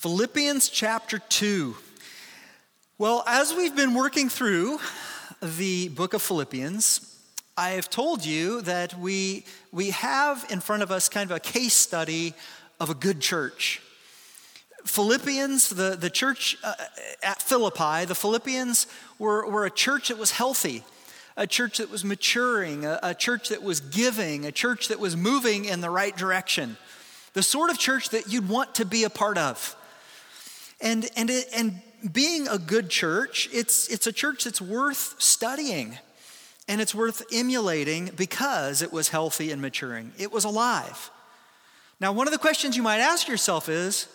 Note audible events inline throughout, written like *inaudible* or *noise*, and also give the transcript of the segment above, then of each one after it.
Philippians chapter 2. Well, as we've been working through the book of Philippians, I have told you that we, we have in front of us kind of a case study of a good church. Philippians, the, the church uh, at Philippi, the Philippians were, were a church that was healthy, a church that was maturing, a, a church that was giving, a church that was moving in the right direction. The sort of church that you'd want to be a part of. And, and, it, and being a good church, it's, it's a church that's worth studying and it's worth emulating because it was healthy and maturing. It was alive. Now, one of the questions you might ask yourself is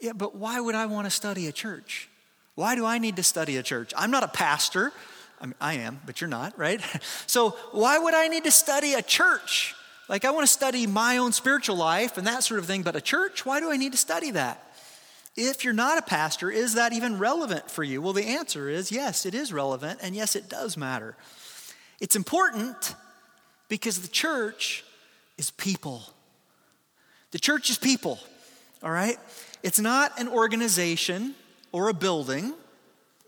yeah, but why would I want to study a church? Why do I need to study a church? I'm not a pastor. I, mean, I am, but you're not, right? *laughs* So, why would I need to study a church? Like, I want to study my own spiritual life and that sort of thing, but a church, why do I need to study that? If you're not a pastor, is that even relevant for you? Well, the answer is yes, it is relevant, and yes, it does matter. It's important because the church is people. The church is people, all right? It's not an organization or a building.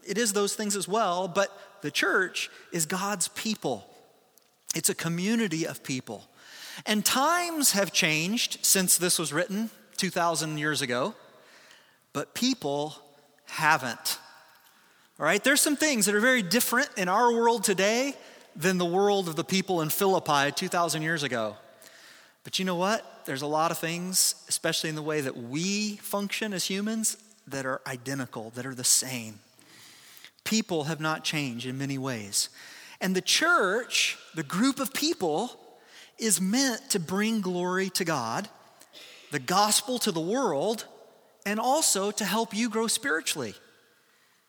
It is those things as well, but the church is God's people. It's a community of people. And times have changed since this was written 2,000 years ago but people haven't. All right, there's some things that are very different in our world today than the world of the people in Philippi 2,000 years ago. But you know what? There's a lot of things, especially in the way that we function as humans, that are identical, that are the same. People have not changed in many ways. And the church, the group of people, is meant to bring glory to God, the gospel to the world, and also to help you grow spiritually.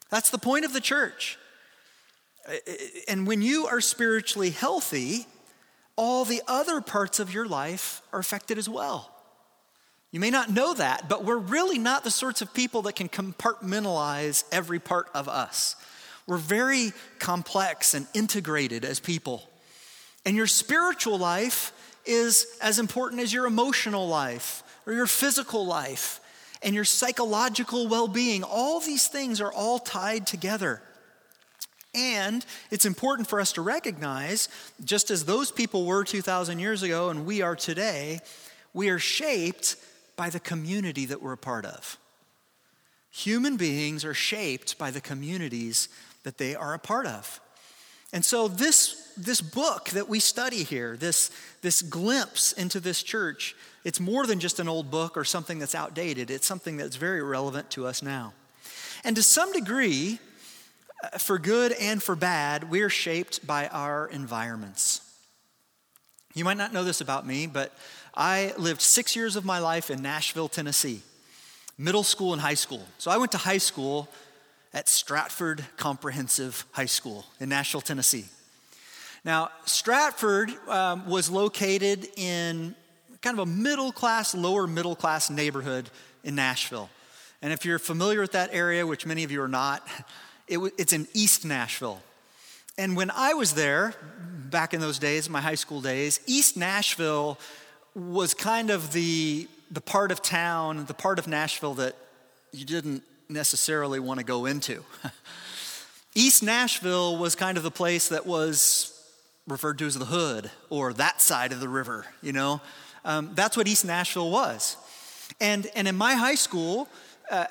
That's the point of the church. And when you are spiritually healthy, all the other parts of your life are affected as well. You may not know that, but we're really not the sorts of people that can compartmentalize every part of us. We're very complex and integrated as people. And your spiritual life is as important as your emotional life or your physical life and your psychological well being. All these things are all tied together. And it's important for us to recognize, just as those people were 2,000 years ago and we are today, we are shaped by the community that we're a part of. Human beings are shaped by the communities that they are a part of. And so, this, this book that we study here, this, this glimpse into this church, it's more than just an old book or something that's outdated. It's something that's very relevant to us now. And to some degree, uh, for good and for bad, we're shaped by our environments. You might not know this about me, but I lived six years of my life in Nashville, Tennessee, middle school and high school. So I went to high school at Stratford Comprehensive High School in Nashville, Tennessee. Now, Stratford um, was located in kind of a middle class, lower middle class neighborhood in Nashville. And if you're familiar with that area, which many of you are not, it, it's in East Nashville. And when I was there, back in those days, my high school days, East Nashville was kind of the, the part of town, the part of Nashville that you didn't necessarily want to go into. *laughs* East Nashville was kind of the place that was referred to as the hood or that side of the river, you know. Um, that's what East Nashville was. And, and in my high school, uh,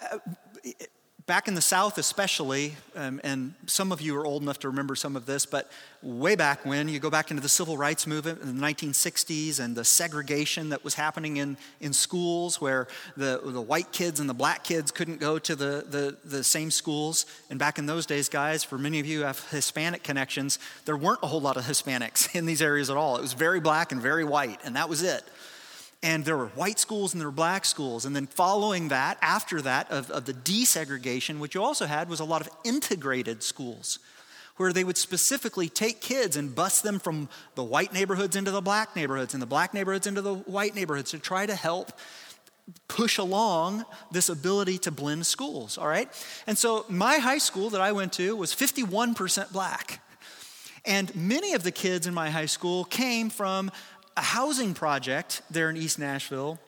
back in the South especially, um, and some of you are old enough to remember some of this, but way back when, you go back into the civil rights movement in the 1960s and the segregation that was happening in, in schools where the, the white kids and the black kids couldn't go to the, the, the same schools. And back in those days, guys, for many of you who have Hispanic connections, there weren't a whole lot of Hispanics *laughs* in these areas at all. It was very black and very white, and that was it. And there were white schools and there were black schools. And then following that, after that, of, of the desegregation, what you also had was a lot of integrated schools where they would specifically take kids and bus them from the white neighborhoods into the black neighborhoods and the black neighborhoods into the white neighborhoods to try to help push along this ability to blend schools, all right? And so my high school that I went to was 51% black. And many of the kids in my high school came from a housing project there in East Nashville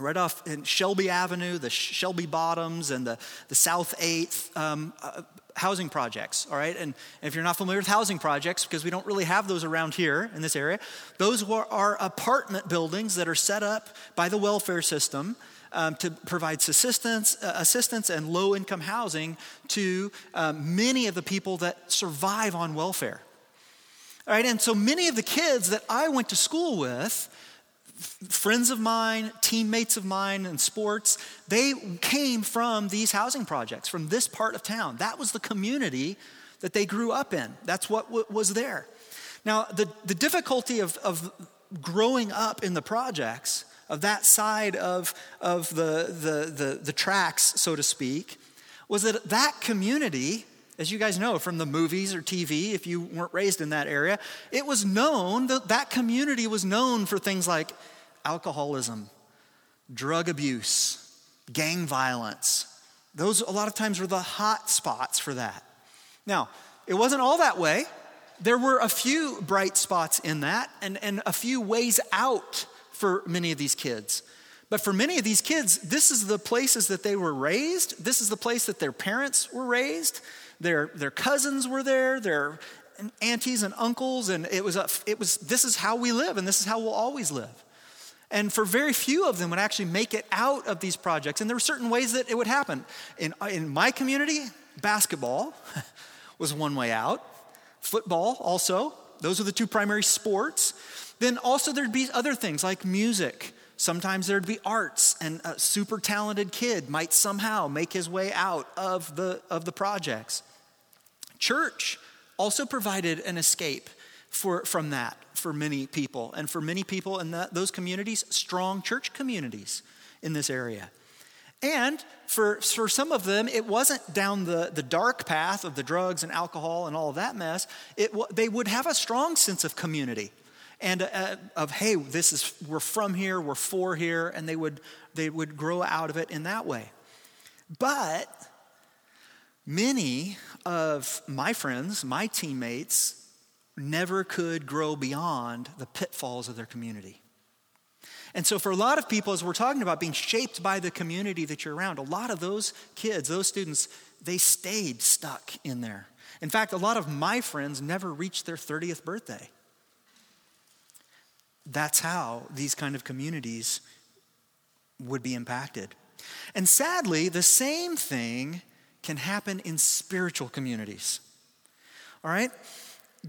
right off in Shelby Avenue, the Shelby Bottoms, and the, the South 8th um, uh, housing projects, all right? And if you're not familiar with housing projects, because we don't really have those around here in this area, those are apartment buildings that are set up by the welfare system um, to provide assistance, uh, assistance and low income housing to um, many of the people that survive on welfare. All right, and so many of the kids that I went to school with, friends of mine, teammates of mine in sports, they came from these housing projects, from this part of town. That was the community that they grew up in. That's what was there. Now, the, the difficulty of, of growing up in the projects, of that side of, of the, the, the, the tracks, so to speak, was that that community as you guys know from the movies or TV, if you weren't raised in that area, it was known that that community was known for things like alcoholism, drug abuse, gang violence. Those, a lot of times, were the hot spots for that. Now, it wasn't all that way. There were a few bright spots in that and, and a few ways out for many of these kids. But for many of these kids, this is the places that they were raised. This is the place that their parents were raised. Their, their cousins were there, their aunties and uncles, and it was, a, it was, this is how we live, and this is how we'll always live. And for very few of them would actually make it out of these projects. And there were certain ways that it would happen. In, in my community, basketball *laughs* was one way out, football also. Those are the two primary sports. Then also there'd be other things like music. Sometimes there'd be arts, and a super talented kid might somehow make his way out of the, of the projects. Church also provided an escape for, from that for many people. And for many people in those communities, strong church communities in this area. And for, for some of them, it wasn't down the, the dark path of the drugs and alcohol and all of that mess. It, they would have a strong sense of community and uh, of hey this is we're from here we're for here and they would they would grow out of it in that way. But many of my friends my teammates never could grow beyond the pitfalls of their community. And so for a lot of people as we're talking about being shaped by the community that you're around a lot of those kids those students they stayed stuck in there. In fact a lot of my friends never reached their 30th birthday that's how these kind of communities would be impacted. And sadly, the same thing can happen in spiritual communities. All right?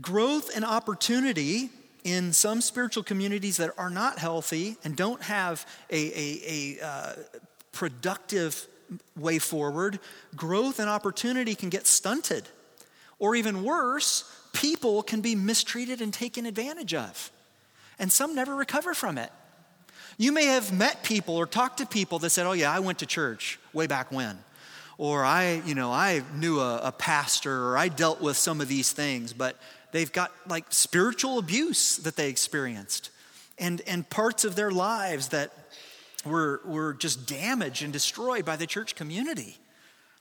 Growth and opportunity in some spiritual communities that are not healthy and don't have a, a, a uh, productive way forward, growth and opportunity can get stunted. Or even worse, people can be mistreated and taken advantage of and some never recover from it. You may have met people or talked to people that said, Oh, yeah, I went to church way back when. Or I, you know, I knew a, a pastor or I dealt with some of these things, but they've got like spiritual abuse that they experienced and, and parts of their lives that were, were just damaged and destroyed by the church community.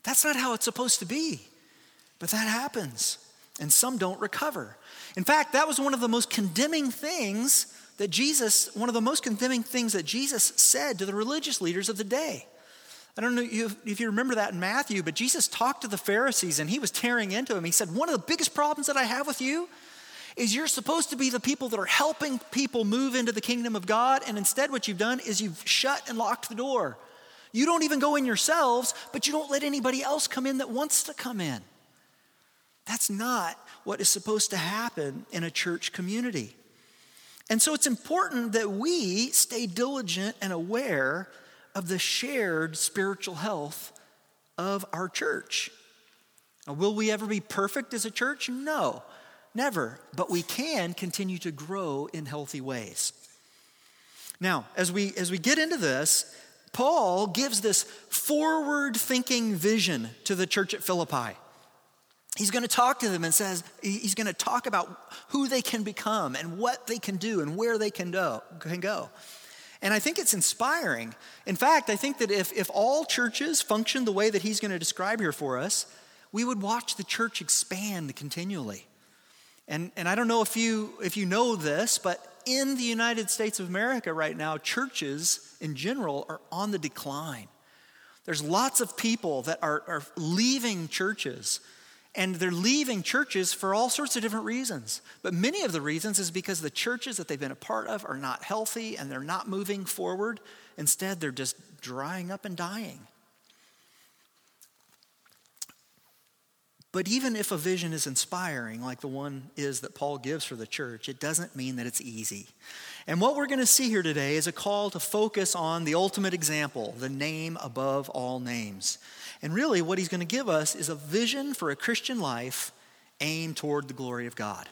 That's not how it's supposed to be, but that happens, and some don't recover. In fact, that was one of the most condemning things that Jesus, one of the most condemning things that Jesus said to the religious leaders of the day. I don't know if you remember that in Matthew, but Jesus talked to the Pharisees and he was tearing into them. He said, One of the biggest problems that I have with you is you're supposed to be the people that are helping people move into the kingdom of God, and instead, what you've done is you've shut and locked the door. You don't even go in yourselves, but you don't let anybody else come in that wants to come in. That's not what is supposed to happen in a church community. And so it's important that we stay diligent and aware of the shared spiritual health of our church. Now, will we ever be perfect as a church? No, never. But we can continue to grow in healthy ways. Now, as we, as we get into this, Paul gives this forward thinking vision to the church at Philippi he's going to talk to them and says he's going to talk about who they can become and what they can do and where they can go, can go. And I think it's inspiring. In fact, I think that if, if all churches functioned the way that he's going to describe here for us, we would watch the church expand continually. And, and I don't know if you, if you know this, but in the United States of America right now, churches in general are on the decline. There's lots of people that are, are leaving churches, and they're leaving churches for all sorts of different reasons. But many of the reasons is because the churches that they've been a part of are not healthy and they're not moving forward. Instead, they're just drying up and dying. But even if a vision is inspiring, like the one is that Paul gives for the church, it doesn't mean that it's easy. And what we're going to see here today is a call to focus on the ultimate example, the name above all names. And really, what he's going to give us is a vision for a Christian life aimed toward the glory of God.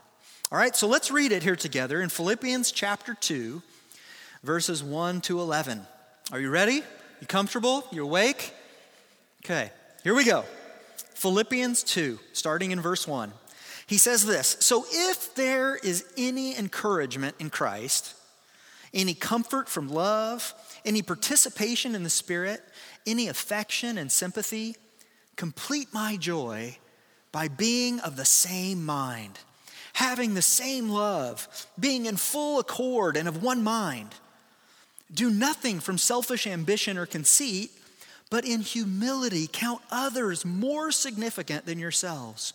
All right, so let's read it here together in Philippians chapter 2, verses 1 to 11. Are you ready? You comfortable? You awake? Okay, here we go. Philippians 2, starting in verse 1. He says this So if there is any encouragement in Christ, any comfort from love, any participation in the Spirit, any affection and sympathy, complete my joy by being of the same mind, having the same love, being in full accord and of one mind. Do nothing from selfish ambition or conceit but in humility count others more significant than yourselves.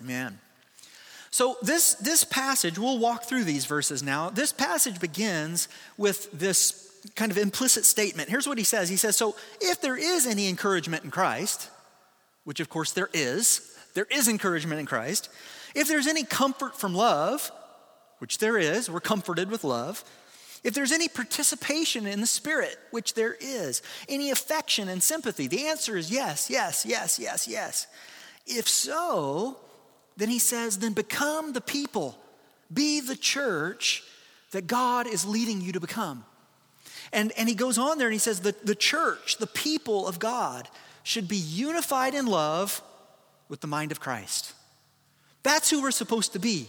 Amen. So this, this passage, we'll walk through these verses now. This passage begins with this kind of implicit statement. Here's what he says. He says, So if there is any encouragement in Christ, which of course there is, there is encouragement in Christ. If there's any comfort from love, which there is, we're comforted with love. If there's any participation in the Spirit, which there is, any affection and sympathy, the answer is yes, yes, yes, yes, yes. If so, then he says, then become the people, be the church that God is leading you to become. And, and he goes on there and he says, the, the church, the people of God, should be unified in love with the mind of Christ. That's who we're supposed to be.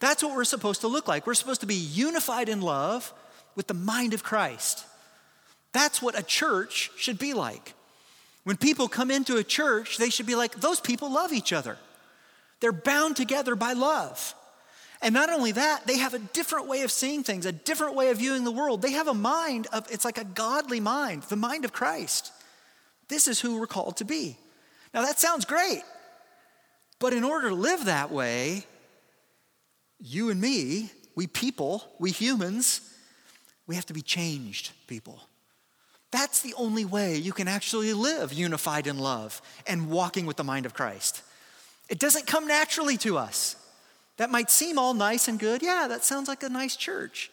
That's what we're supposed to look like. We're supposed to be unified in love with the mind of Christ. That's what a church should be like. When people come into a church, they should be like, those people love each other. They're bound together by love. And not only that, they have a different way of seeing things, a different way of viewing the world. They have a mind of, it's like a godly mind, the mind of Christ. This is who we're called to be. Now, that sounds great, but in order to live that way, you and me, we people, we humans, we have to be changed people. That's the only way you can actually live unified in love and walking with the mind of Christ. It doesn't come naturally to us. That might seem all nice and good. Yeah, that sounds like a nice church.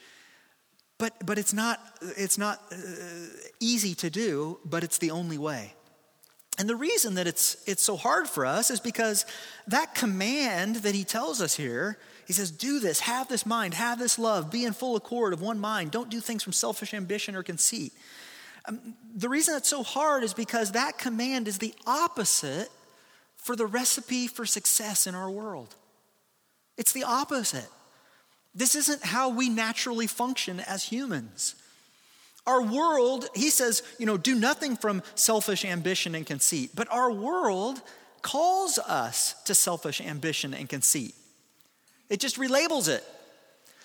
But, but it's not, it's not uh, easy to do, but it's the only way. And the reason that it's, it's so hard for us is because that command that he tells us here he says, Do this, have this mind, have this love, be in full accord of one mind. Don't do things from selfish ambition or conceit. Um, the reason it's so hard is because that command is the opposite for the recipe for success in our world. It's the opposite. This isn't how we naturally function as humans. Our world, he says, you know, do nothing from selfish ambition and conceit, but our world calls us to selfish ambition and conceit. It just relabels it.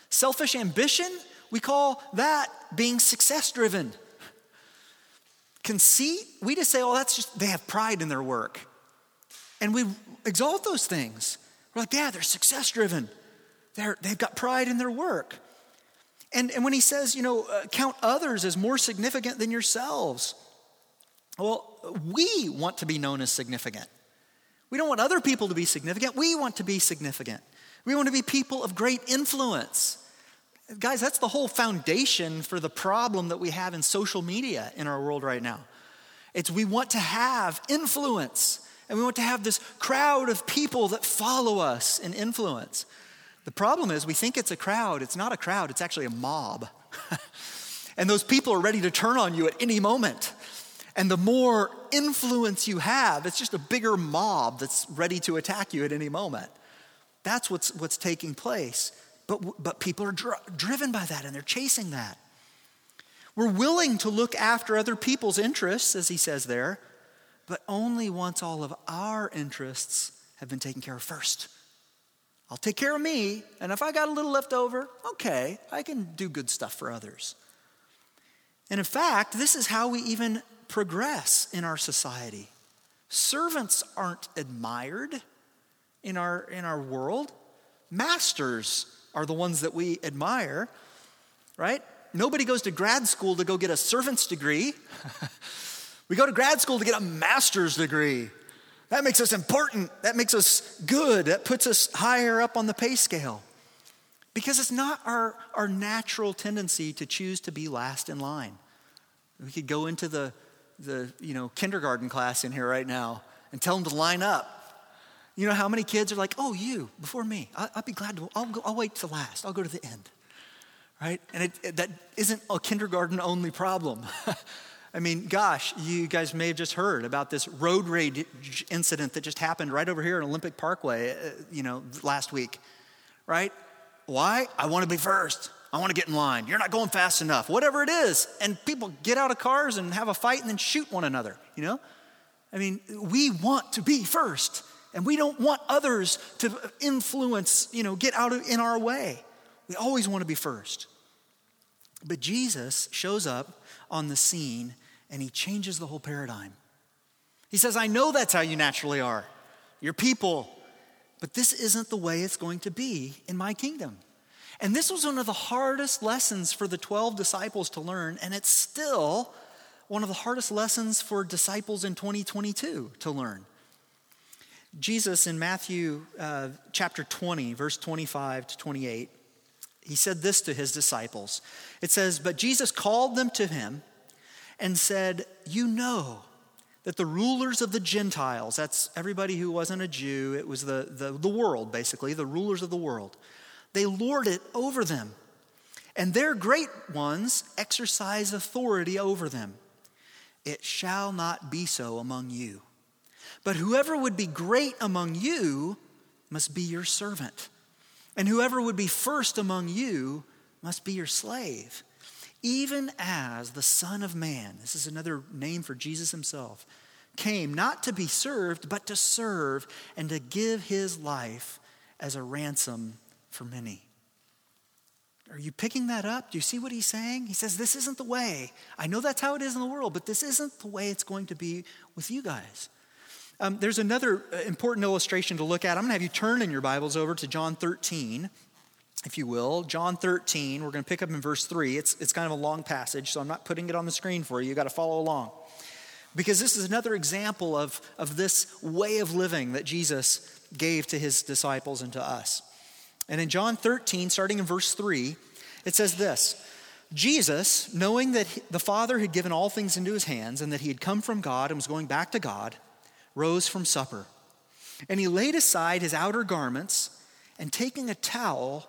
Selfish ambition, we call that being success driven. Conceit, we just say, oh, that's just, they have pride in their work. And we exalt those things. We're like, yeah, they're success driven. They've got pride in their work. And, and when he says, you know, uh, count others as more significant than yourselves, well, we want to be known as significant. We don't want other people to be significant. We want to be significant. We want to be people of great influence. Guys, that's the whole foundation for the problem that we have in social media in our world right now. It's we want to have influence and we want to have this crowd of people that follow us and influence. The problem is we think it's a crowd. It's not a crowd, it's actually a mob. *laughs* and those people are ready to turn on you at any moment. And the more influence you have, it's just a bigger mob that's ready to attack you at any moment. That's what's, what's taking place. But, but people are dr- driven by that and they're chasing that. We're willing to look after other people's interests, as he says there, but only once all of our interests have been taken care of first. I'll take care of me, and if I got a little left over, okay, I can do good stuff for others. And in fact, this is how we even progress in our society. Servants aren't admired in our, in our world, masters are the ones that we admire, right? Nobody goes to grad school to go get a servant's degree. *laughs* we go to grad school to get a master's degree. That makes us important. That makes us good. That puts us higher up on the pay scale. Because it's not our, our natural tendency to choose to be last in line. We could go into the, the you know, kindergarten class in here right now and tell them to line up. You know how many kids are like, oh, you, before me. I, will be glad to, I'll, go, I'll wait to last. I'll go to the end. Right? And it, it, that isn't a kindergarten only problem. *laughs* I mean, gosh, you guys may have just heard about this road rage incident that just happened right over here in Olympic Parkway, uh, you know, last week, right? Why? I want to be first. I want to get in line. You're not going fast enough, whatever it is. And people get out of cars and have a fight and then shoot one another, you know? I mean, we want to be first, and we don't want others to influence, you know, get out of, in our way. We always want to be first. But Jesus shows up on the scene and he changes the whole paradigm. He says, I know that's how you naturally are. You're people, but this isn't the way it's going to be in my kingdom. And this was one of the hardest lessons for the 12 disciples to learn, and it's still one of the hardest lessons for disciples in 2022 to learn. Jesus in Matthew uh, chapter 20, verse 25 to 28, he said this to his disciples. It says, But Jesus called them to him and said, You know that the rulers of the Gentiles, that's everybody who wasn't a Jew, it was the, the, the world basically, the rulers of the world, they lord it over them. And their great ones exercise authority over them. It shall not be so among you. But whoever would be great among you must be your servant. And whoever would be first among you must be your slave even as the Son of Man, this is another name for Jesus himself, came not to be served, but to serve and to give his life as a ransom for many. Are you picking that up? Do you see what he's saying? He says, This isn't the way. I know that's how it is in the world, but this isn't the way it's going to be with you guys. Um, there's another uh, important illustration to look at. I'm going to have you turn in your Bibles over to John 13 if you will, John 13. We're going to pick up in verse 3. It's, it's kind of a long passage, so I'm not putting it on the screen for you. You've got to follow along. Because this is another example of, of this way of living that Jesus gave to his disciples and to us. And in John 13, starting in verse 3, it says this Jesus, knowing that the Father had given all things into his hands and that he had come from God and was going back to God, rose from supper. And he laid aside his outer garments and taking a towel,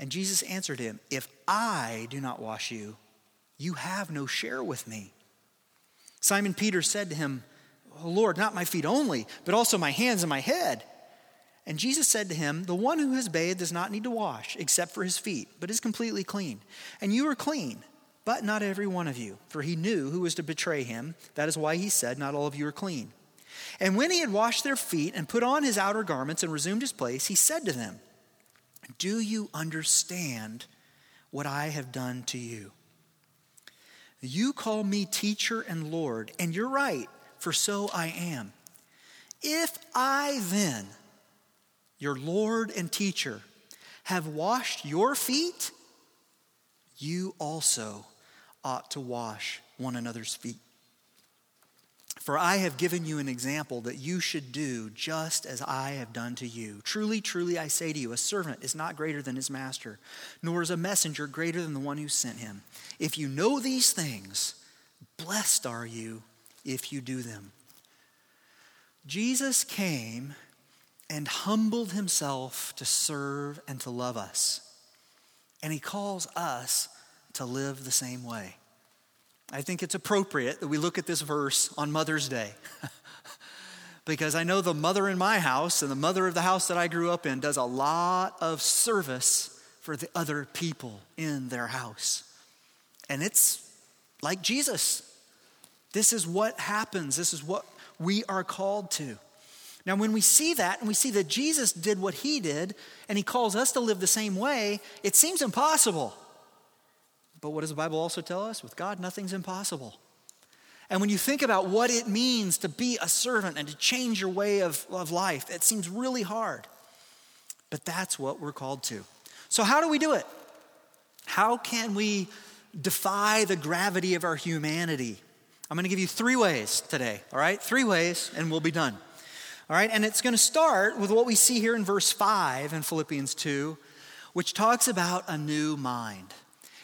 And Jesus answered him, If I do not wash you, you have no share with me. Simon Peter said to him, oh, Lord, not my feet only, but also my hands and my head. And Jesus said to him, The one who has bathed does not need to wash except for his feet, but is completely clean. And you are clean, but not every one of you, for he knew who was to betray him. That is why he said, Not all of you are clean. And when he had washed their feet and put on his outer garments and resumed his place, he said to them, Do you understand what I have done to you? You call me teacher and Lord, and you're right, for so I am. If I then, your Lord and teacher, have washed your feet, you also ought to wash one another's feet. For I have given you an example that you should do just as I have done to you. Truly, truly, I say to you, a servant is not greater than his master, nor is a messenger greater than the one who sent him. If you know these things, blessed are you if you do them. Jesus came and humbled himself to serve and to love us. And he calls us to live the same way. I think it's appropriate that we look at this verse on Mother's Day. *laughs* because I know the mother in my house and the mother of the house that I grew up in does a lot of service for the other people in their house. And it's like Jesus. This is what happens, this is what we are called to. Now, when we see that and we see that Jesus did what he did and he calls us to live the same way, it seems impossible. But what does the Bible also tell us? With God, nothing's impossible. And when you think about what it means to be a servant and to change your way of, of life, it seems really hard. But that's what we're called to. So, how do we do it? How can we defy the gravity of our humanity? I'm going to give you three ways today, all right? Three ways, and we'll be done. All right, and it's going to start with what we see here in verse 5 in Philippians 2, which talks about a new mind.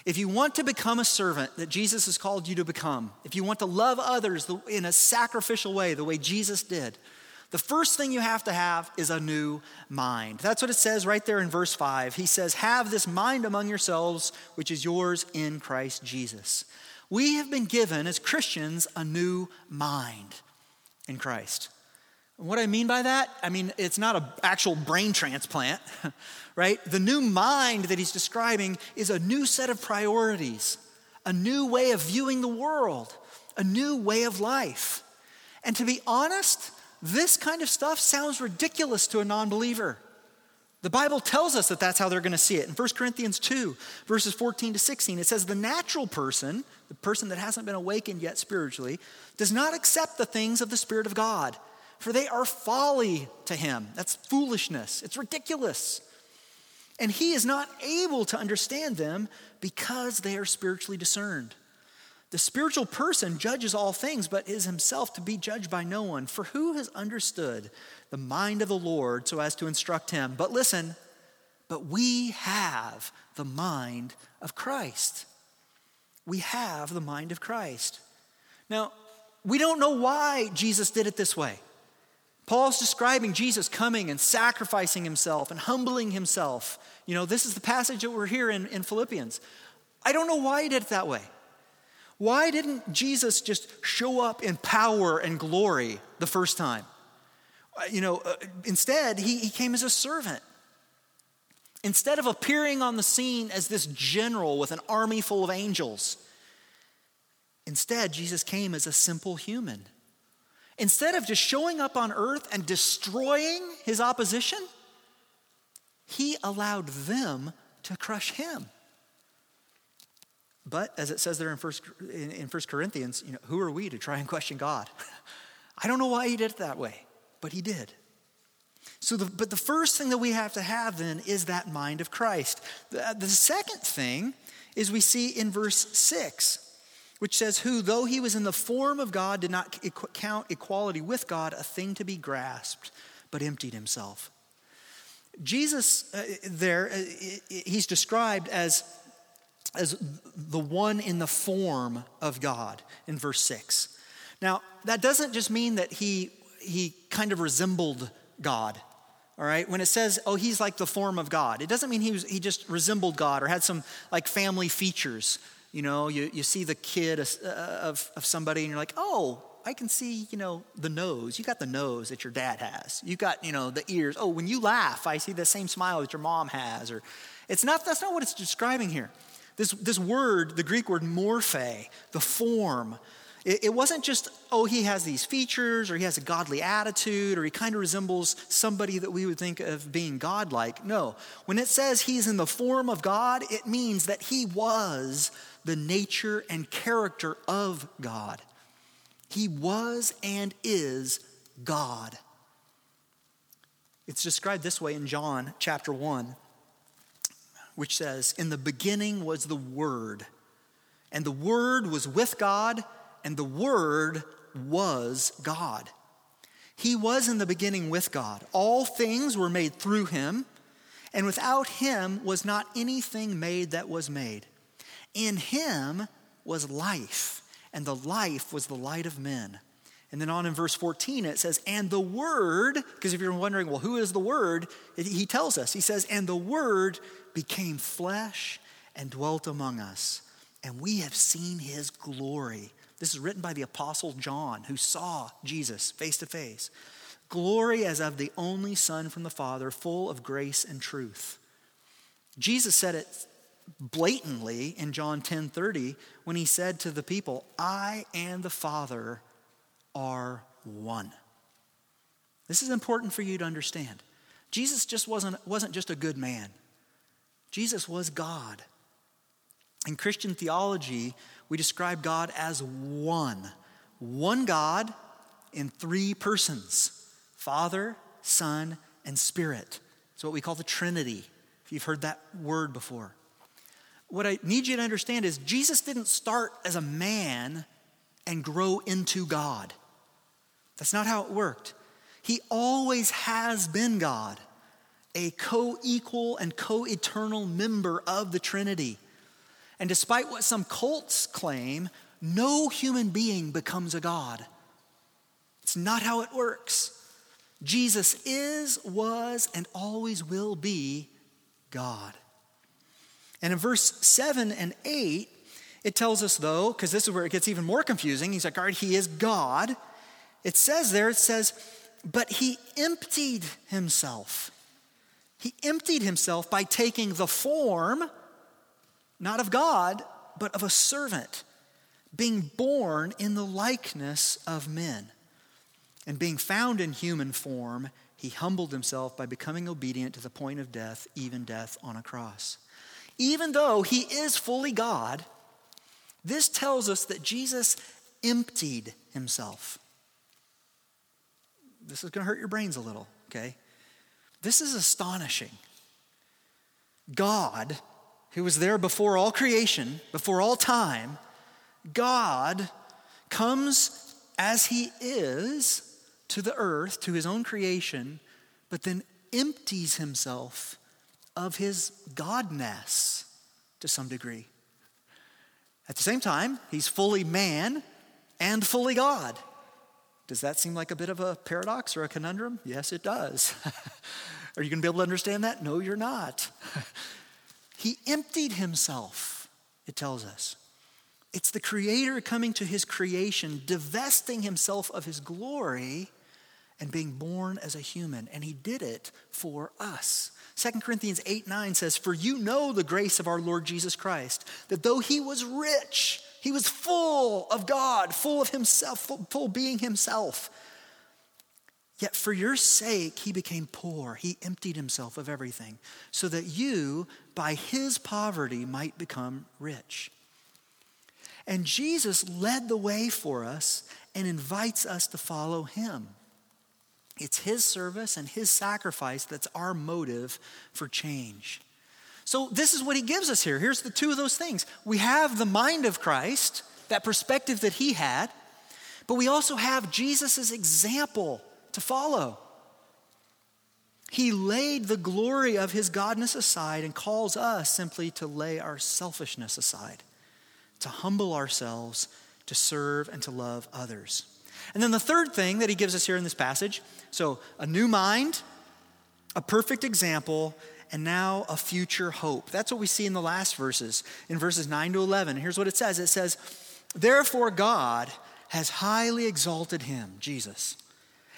If you want to become a servant that Jesus has called you to become, if you want to love others in a sacrificial way, the way Jesus did, the first thing you have to have is a new mind. That's what it says right there in verse 5. He says, Have this mind among yourselves, which is yours in Christ Jesus. We have been given, as Christians, a new mind in Christ. What I mean by that, I mean, it's not an actual brain transplant, *laughs* right? The new mind that he's describing is a new set of priorities, a new way of viewing the world, a new way of life. And to be honest, this kind of stuff sounds ridiculous to a non believer. The Bible tells us that that's how they're going to see it. In 1 Corinthians 2, verses 14 to 16, it says, The natural person, the person that hasn't been awakened yet spiritually, does not accept the things of the Spirit of God, for they are folly to him. That's foolishness, it's ridiculous. And he is not able to understand them because they are spiritually discerned. The spiritual person judges all things, but is himself to be judged by no one. For who has understood the mind of the Lord so as to instruct him? But listen, but we have the mind of Christ. We have the mind of Christ. Now, we don't know why Jesus did it this way. Paul's describing Jesus coming and sacrificing himself and humbling himself. You know, this is the passage that we're here in, in Philippians. I don't know why he did it that way. Why didn't Jesus just show up in power and glory the first time? Uh, you know, uh, instead, he, he came as a servant. Instead of appearing on the scene as this general with an army full of angels, instead, Jesus came as a simple human Instead of just showing up on earth and destroying his opposition, he allowed them to crush him. But as it says there in First, in, in First Corinthians, you know, who are we to try and question God? *laughs* I don't know why he did it that way, but he did. So, the, but the first thing that we have to have then is that mind of Christ. The, the second thing is we see in verse 6 which says, Who, though he was in the form of God, did not count equality with God a thing to be grasped, but emptied himself. Jesus, uh, there, uh, he's described as, as the one in the form of God in verse 6. Now, that doesn't just mean that he, he kind of resembled God. All right, when it says, oh, he's like the form of God, it doesn't mean he, was, he just resembled God or had some like family features you know, you, you see the kid uh, of, of somebody and you're like, oh, I can see, you know, the nose. You got the nose that your dad has. You got, you know, the ears. Oh, when you laugh, I see the same smile that your mom has. Or it's not, that's not what it's describing here. This, this word, the Greek word morphe, the form, it, it wasn't just, oh, he has these features or he has a godly attitude or he kind of resembles somebody that we would think of being godlike. No. When it says he's in the form of God, it means that he was the nature and character of God. He was and is God. It's described this way in John chapter 1 which says, In the beginning was the Word, and the Word was with God, and the Word was God. He was in the beginning with God. All things were made through him, and without him was not anything made that was made. In him was life, and the life was the light of men. And then on in verse 14, it says, And the Word, because if you're wondering, well, who is the Word? He tells us, He says, And the Word became flesh and dwelt among us, and we have seen His glory. This is written by the Apostle John, who saw Jesus face to face. Glory as of the only Son from the Father, full of grace and truth. Jesus said it blatantly in John 10 30 when he said to the people, I and the Father are one. This is important for you to understand. Jesus just wasn't, wasn't just a good man, Jesus was God. In Christian theology, we describe God as one. One God in three persons Father, Son, and Spirit. It's what we call the Trinity, if you've heard that word before. What I need you to understand is Jesus didn't start as a man and grow into God. That's not how it worked. He always has been God, a co equal and co eternal member of the Trinity. And despite what some cults claim, no human being becomes a God. It's not how it works. Jesus is, was, and always will be God. And in verse 7 and 8, it tells us, though, because this is where it gets even more confusing. He's like, all right, he is God. It says there, it says, but he emptied himself. He emptied himself by taking the form, not of God, but of a servant, being born in the likeness of men. And being found in human form, he humbled himself by becoming obedient to the point of death, even death on a cross. Even though he is fully God, this tells us that Jesus emptied himself. This is going to hurt your brains a little, okay? This is astonishing. God, who was there before all creation, before all time, God comes as he is to the earth, to his own creation, but then empties himself of his godness to some degree. At the same time, he's fully man and fully God. Does that seem like a bit of a paradox or a conundrum? Yes, it does. *laughs* Are you going to be able to understand that? No, you're not. *laughs* he emptied himself, it tells us. It's the Creator coming to his creation, divesting himself of his glory, and being born as a human. And he did it for us. 2 Corinthians 8 9 says, For you know the grace of our Lord Jesus Christ, that though he was rich, he was full of God, full of himself, full, full being himself. Yet for your sake, he became poor. He emptied himself of everything, so that you, by his poverty, might become rich. And Jesus led the way for us and invites us to follow him. It's his service and his sacrifice that's our motive for change. So, this is what he gives us here. Here's the two of those things. We have the mind of Christ, that perspective that he had, but we also have Jesus' example to follow. He laid the glory of his godness aside and calls us simply to lay our selfishness aside, to humble ourselves, to serve, and to love others. And then the third thing that he gives us here in this passage so, a new mind, a perfect example, and now a future hope. That's what we see in the last verses, in verses 9 to 11. Here's what it says it says, Therefore, God has highly exalted him, Jesus,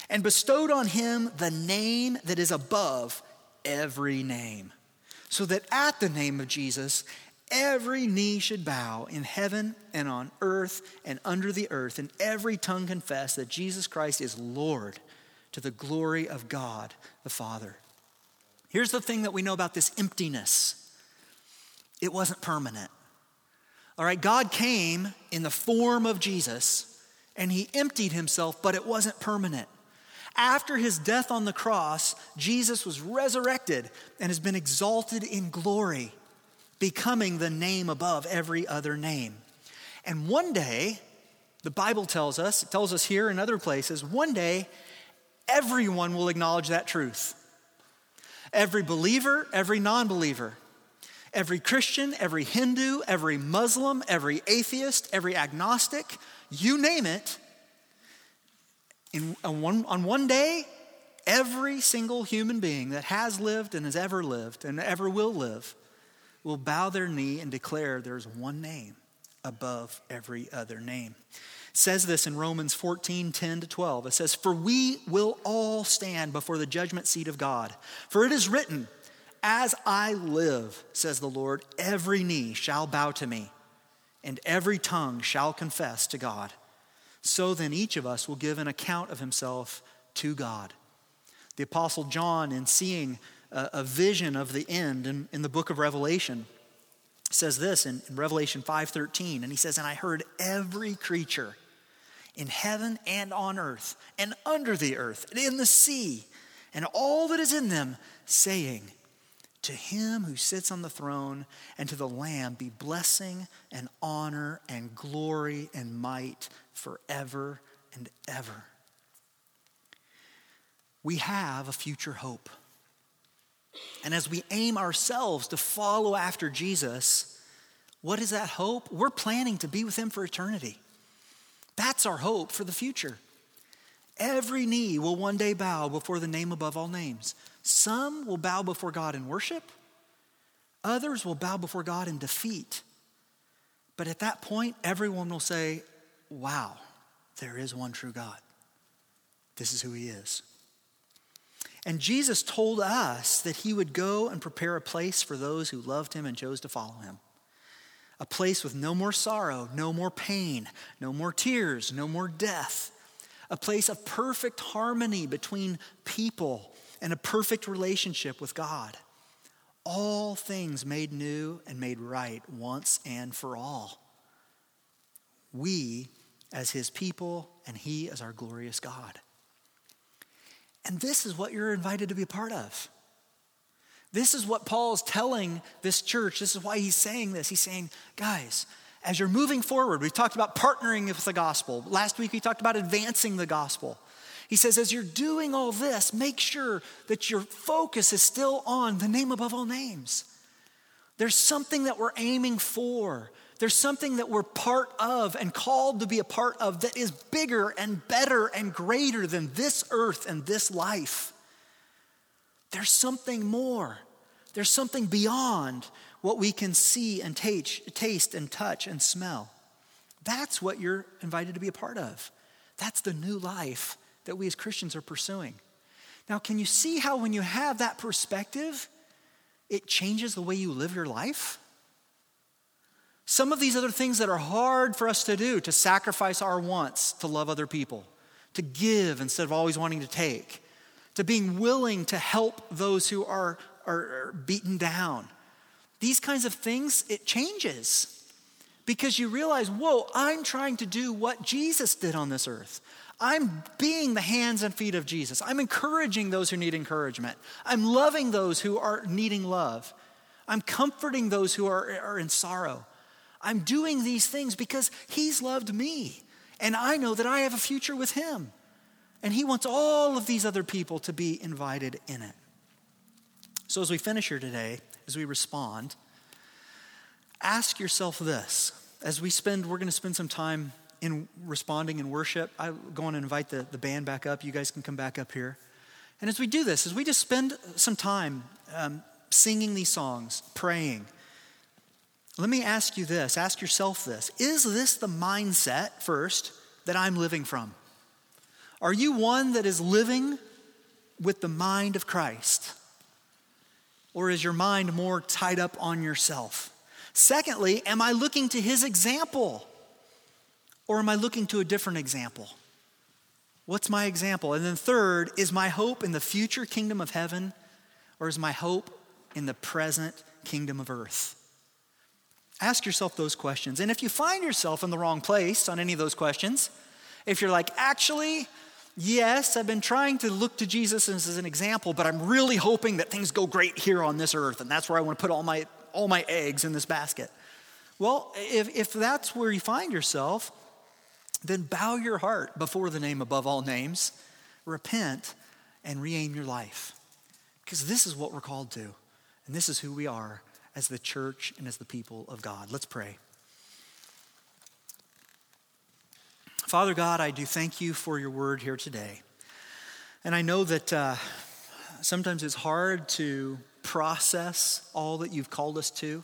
and bestowed on him the name that is above every name, so that at the name of Jesus, every knee should bow in heaven and on earth and under the earth, and every tongue confess that Jesus Christ is Lord to the glory of God the Father. Here's the thing that we know about this emptiness it wasn't permanent. All right, God came in the form of Jesus and he emptied himself, but it wasn't permanent. After his death on the cross, Jesus was resurrected and has been exalted in glory, becoming the name above every other name. And one day, the Bible tells us, it tells us here in other places, one day everyone will acknowledge that truth. Every believer, every non believer, every Christian, every Hindu, every Muslim, every atheist, every agnostic, you name it. In, on, one, on one day, every single human being that has lived and has ever lived and ever will live will bow their knee and declare there's one name above every other name says this in Romans 14 10 to 12. It says, For we will all stand before the judgment seat of God. For it is written, As I live, says the Lord, every knee shall bow to me, and every tongue shall confess to God. So then each of us will give an account of himself to God. The Apostle John, in seeing a, a vision of the end in, in the book of Revelation, says this in, in Revelation 5:13 and he says and I heard every creature in heaven and on earth and under the earth and in the sea and all that is in them saying to him who sits on the throne and to the lamb be blessing and honor and glory and might forever and ever we have a future hope and as we aim ourselves to follow after Jesus, what is that hope? We're planning to be with Him for eternity. That's our hope for the future. Every knee will one day bow before the name above all names. Some will bow before God in worship, others will bow before God in defeat. But at that point, everyone will say, Wow, there is one true God. This is who He is. And Jesus told us that he would go and prepare a place for those who loved him and chose to follow him. A place with no more sorrow, no more pain, no more tears, no more death. A place of perfect harmony between people and a perfect relationship with God. All things made new and made right once and for all. We as his people, and he as our glorious God. And this is what you're invited to be a part of. This is what Paul is telling this church. This is why he's saying this. He's saying, guys, as you're moving forward, we've talked about partnering with the gospel. Last week we talked about advancing the gospel. He says, as you're doing all this, make sure that your focus is still on the name above all names. There's something that we're aiming for. There's something that we're part of and called to be a part of that is bigger and better and greater than this earth and this life. There's something more. There's something beyond what we can see and taste and touch and smell. That's what you're invited to be a part of. That's the new life that we as Christians are pursuing. Now, can you see how when you have that perspective, it changes the way you live your life? Some of these other things that are hard for us to do, to sacrifice our wants to love other people, to give instead of always wanting to take, to being willing to help those who are, are, beaten down. These kinds of things, it changes because you realize, whoa, I'm trying to do what Jesus did on this earth. I'm being the hands and feet of Jesus. I'm encouraging those who need encouragement. I'm loving those who are needing love. I'm comforting those who are, are in sorrow. I'm doing these things because He's loved me. And I know that I have a future with Him. And He wants all of these other people to be invited in it. So, as we finish here today, as we respond, ask yourself this. As we spend, we're going to spend some time in responding in worship. I go on and invite the, the band back up. You guys can come back up here. And as we do this, as we just spend some time um, singing these songs, praying, let me ask you this ask yourself this. Is this the mindset, first, that I'm living from? Are you one that is living with the mind of Christ? Or is your mind more tied up on yourself? Secondly, am I looking to his example? Or am I looking to a different example? What's my example? And then, third, is my hope in the future kingdom of heaven, or is my hope in the present kingdom of earth? Ask yourself those questions. And if you find yourself in the wrong place on any of those questions, if you're like, actually, yes, I've been trying to look to Jesus as an example, but I'm really hoping that things go great here on this earth, and that's where I want to put all my, all my eggs in this basket. Well, if, if that's where you find yourself, then bow your heart before the name above all names, repent, and re aim your life. Because this is what we're called to, and this is who we are as the church and as the people of God. Let's pray. Father God, I do thank you for your word here today. And I know that uh, sometimes it's hard to process all that you've called us to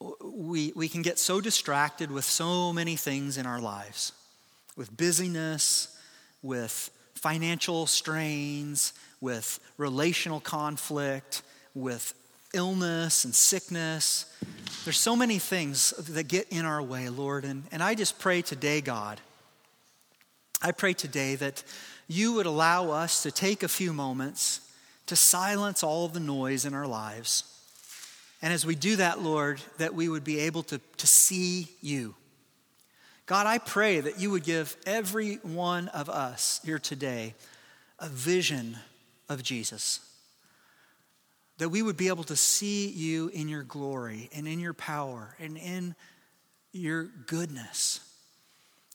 we, we can get so distracted with so many things in our lives with busyness, with financial strains, with relational conflict, with illness and sickness. There's so many things that get in our way, Lord. And, and I just pray today, God, I pray today that you would allow us to take a few moments to silence all the noise in our lives and as we do that, Lord, that we would be able to, to see you. God, I pray that you would give every one of us here today a vision of Jesus. That we would be able to see you in your glory and in your power and in your goodness.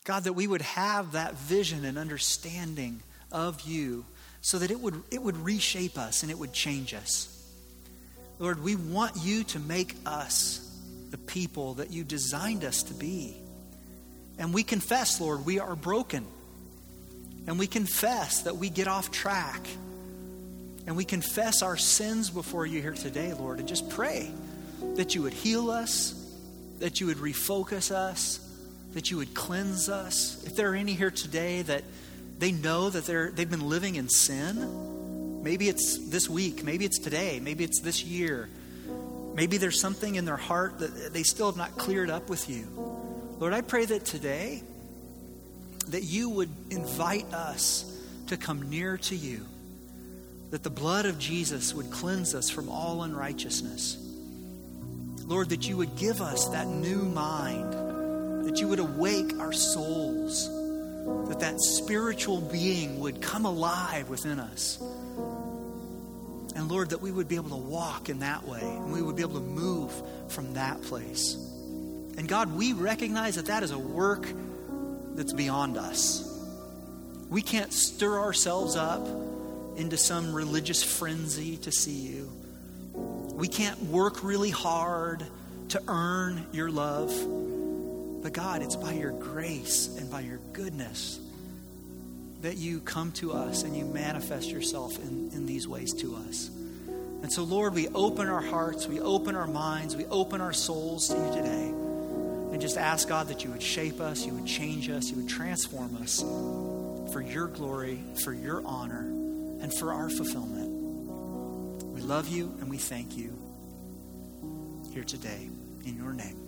God, that we would have that vision and understanding of you so that it would, it would reshape us and it would change us. Lord, we want you to make us the people that you designed us to be. And we confess, Lord, we are broken. And we confess that we get off track. And we confess our sins before you here today, Lord, and just pray that you would heal us, that you would refocus us, that you would cleanse us. If there are any here today that they know that they're, they've been living in sin, Maybe it's this week. Maybe it's today. Maybe it's this year. Maybe there's something in their heart that they still have not cleared up with you. Lord, I pray that today that you would invite us to come near to you, that the blood of Jesus would cleanse us from all unrighteousness. Lord, that you would give us that new mind, that you would awake our souls, that that spiritual being would come alive within us. And Lord, that we would be able to walk in that way and we would be able to move from that place. And God, we recognize that that is a work that's beyond us. We can't stir ourselves up into some religious frenzy to see you. We can't work really hard to earn your love. But God, it's by your grace and by your goodness that you come to us and you manifest yourself in, in these ways to us. And so, Lord, we open our hearts, we open our minds, we open our souls to you today. And just ask God that you would shape us, you would change us, you would transform us for your glory, for your honor, and for our fulfillment. We love you and we thank you here today in your name.